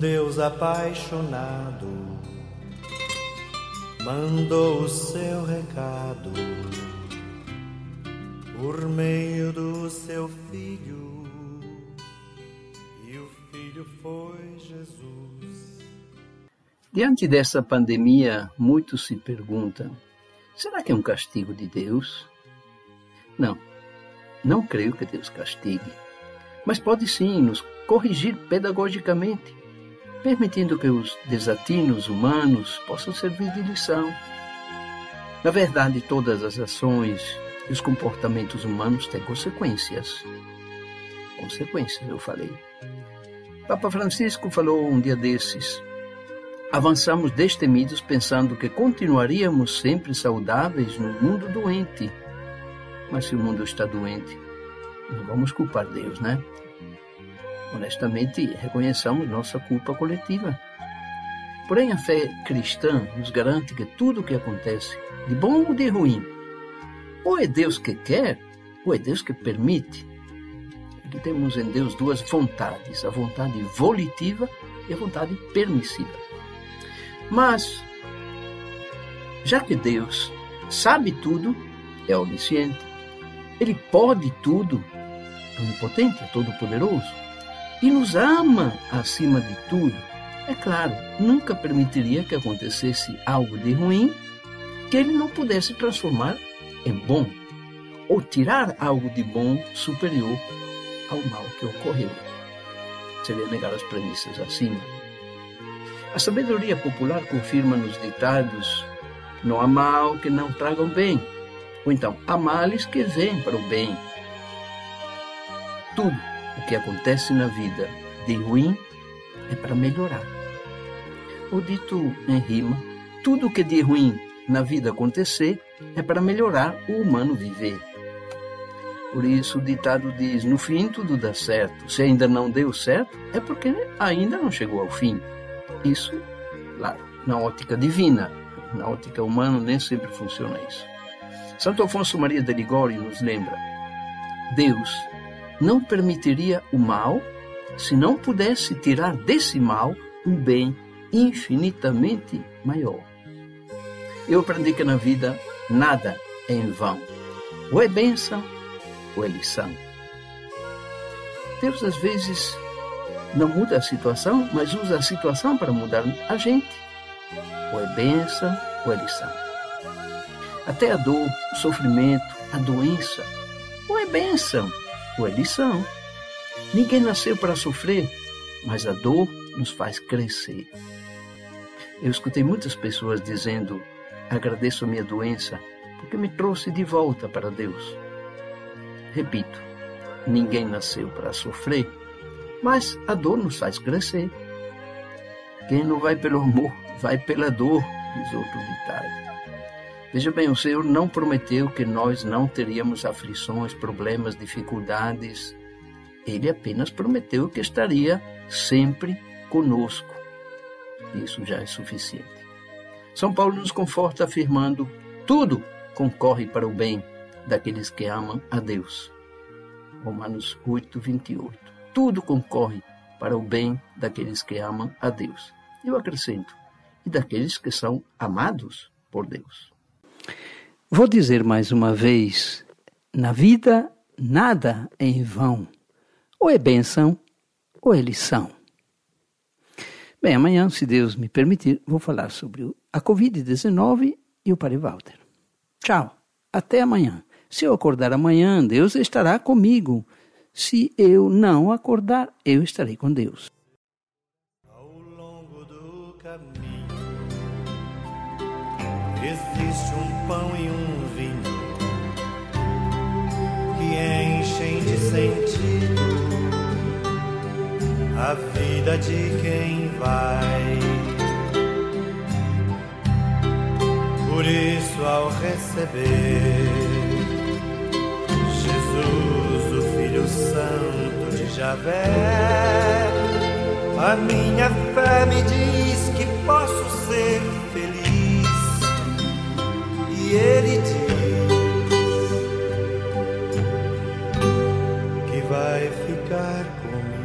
Deus apaixonado mandou o seu recado por meio do seu filho, e o filho foi Jesus. Diante dessa pandemia, muitos se perguntam: será que é um castigo de Deus? Não, não creio que Deus castigue, mas pode sim nos corrigir pedagogicamente, permitindo que os desatinos humanos possam servir de lição. Na verdade, todas as ações e os comportamentos humanos têm consequências. Consequências, eu falei. Papa Francisco falou um dia desses. Avançamos destemidos pensando que continuaríamos sempre saudáveis no mundo doente. Mas se o mundo está doente, não vamos culpar Deus, né? Honestamente, reconheçamos nossa culpa coletiva. Porém, a fé cristã nos garante que tudo o que acontece, de bom ou de ruim, ou é Deus que quer, ou é Deus que permite. Aqui temos em Deus duas vontades, a vontade volitiva e a vontade permissiva. Mas, já que Deus sabe tudo, é onisciente, Ele pode tudo, é onipotente, é todo-poderoso, e nos ama acima de tudo, é claro, nunca permitiria que acontecesse algo de ruim que Ele não pudesse transformar em bom, ou tirar algo de bom superior ao mal que ocorreu. Seria negar as premissas acima. A sabedoria popular confirma nos ditados: não há mal que não tragam bem, ou então há males que vêm para o bem. Tudo o que acontece na vida de ruim é para melhorar. O dito em rima: tudo o que de ruim na vida acontecer é para melhorar o humano viver. Por isso o ditado diz: no fim tudo dá certo. Se ainda não deu certo, é porque ainda não chegou ao fim. Isso, claro, na ótica divina. Na ótica humana nem sempre funciona isso. Santo Afonso Maria de Ligório nos lembra: Deus não permitiria o mal se não pudesse tirar desse mal um bem infinitamente maior. Eu aprendi que na vida nada é em vão. Ou é bênção, ou é lição. Deus às vezes não muda a situação, mas usa a situação para mudar a gente. Ou é bênção, ou é lição. Até a dor, o sofrimento, a doença, ou é bênção, ou é lição. Ninguém nasceu para sofrer, mas a dor nos faz crescer. Eu escutei muitas pessoas dizendo: agradeço a minha doença, porque me trouxe de volta para Deus. Repito, ninguém nasceu para sofrer, mas a dor nos faz crescer. Quem não vai pelo amor, vai pela dor, diz outro ditado. Veja bem, o Senhor não prometeu que nós não teríamos aflições, problemas, dificuldades. Ele apenas prometeu que estaria sempre conosco. Isso já é suficiente. São Paulo nos conforta afirmando: tudo concorre para o bem daqueles que amam a Deus. Romanos 8, 28. Tudo concorre para o bem daqueles que amam a Deus. Eu acrescento: e daqueles que são amados por Deus. Vou dizer mais uma vez: na vida nada é em vão. Ou é bênção, ou é lição. Bem, amanhã, se Deus me permitir, vou falar sobre a Covid-19 e o Padre Walter. Tchau, até amanhã. Se eu acordar amanhã, Deus estará comigo. Se eu não acordar, eu estarei com Deus. Ao longo do caminho existe um pão e um sentido a vida de quem vai. Por isso, ao receber Jesus, o Filho Santo de Javé, a minha fé me diz que posso ser feliz. E Ele diz vai ficar comigo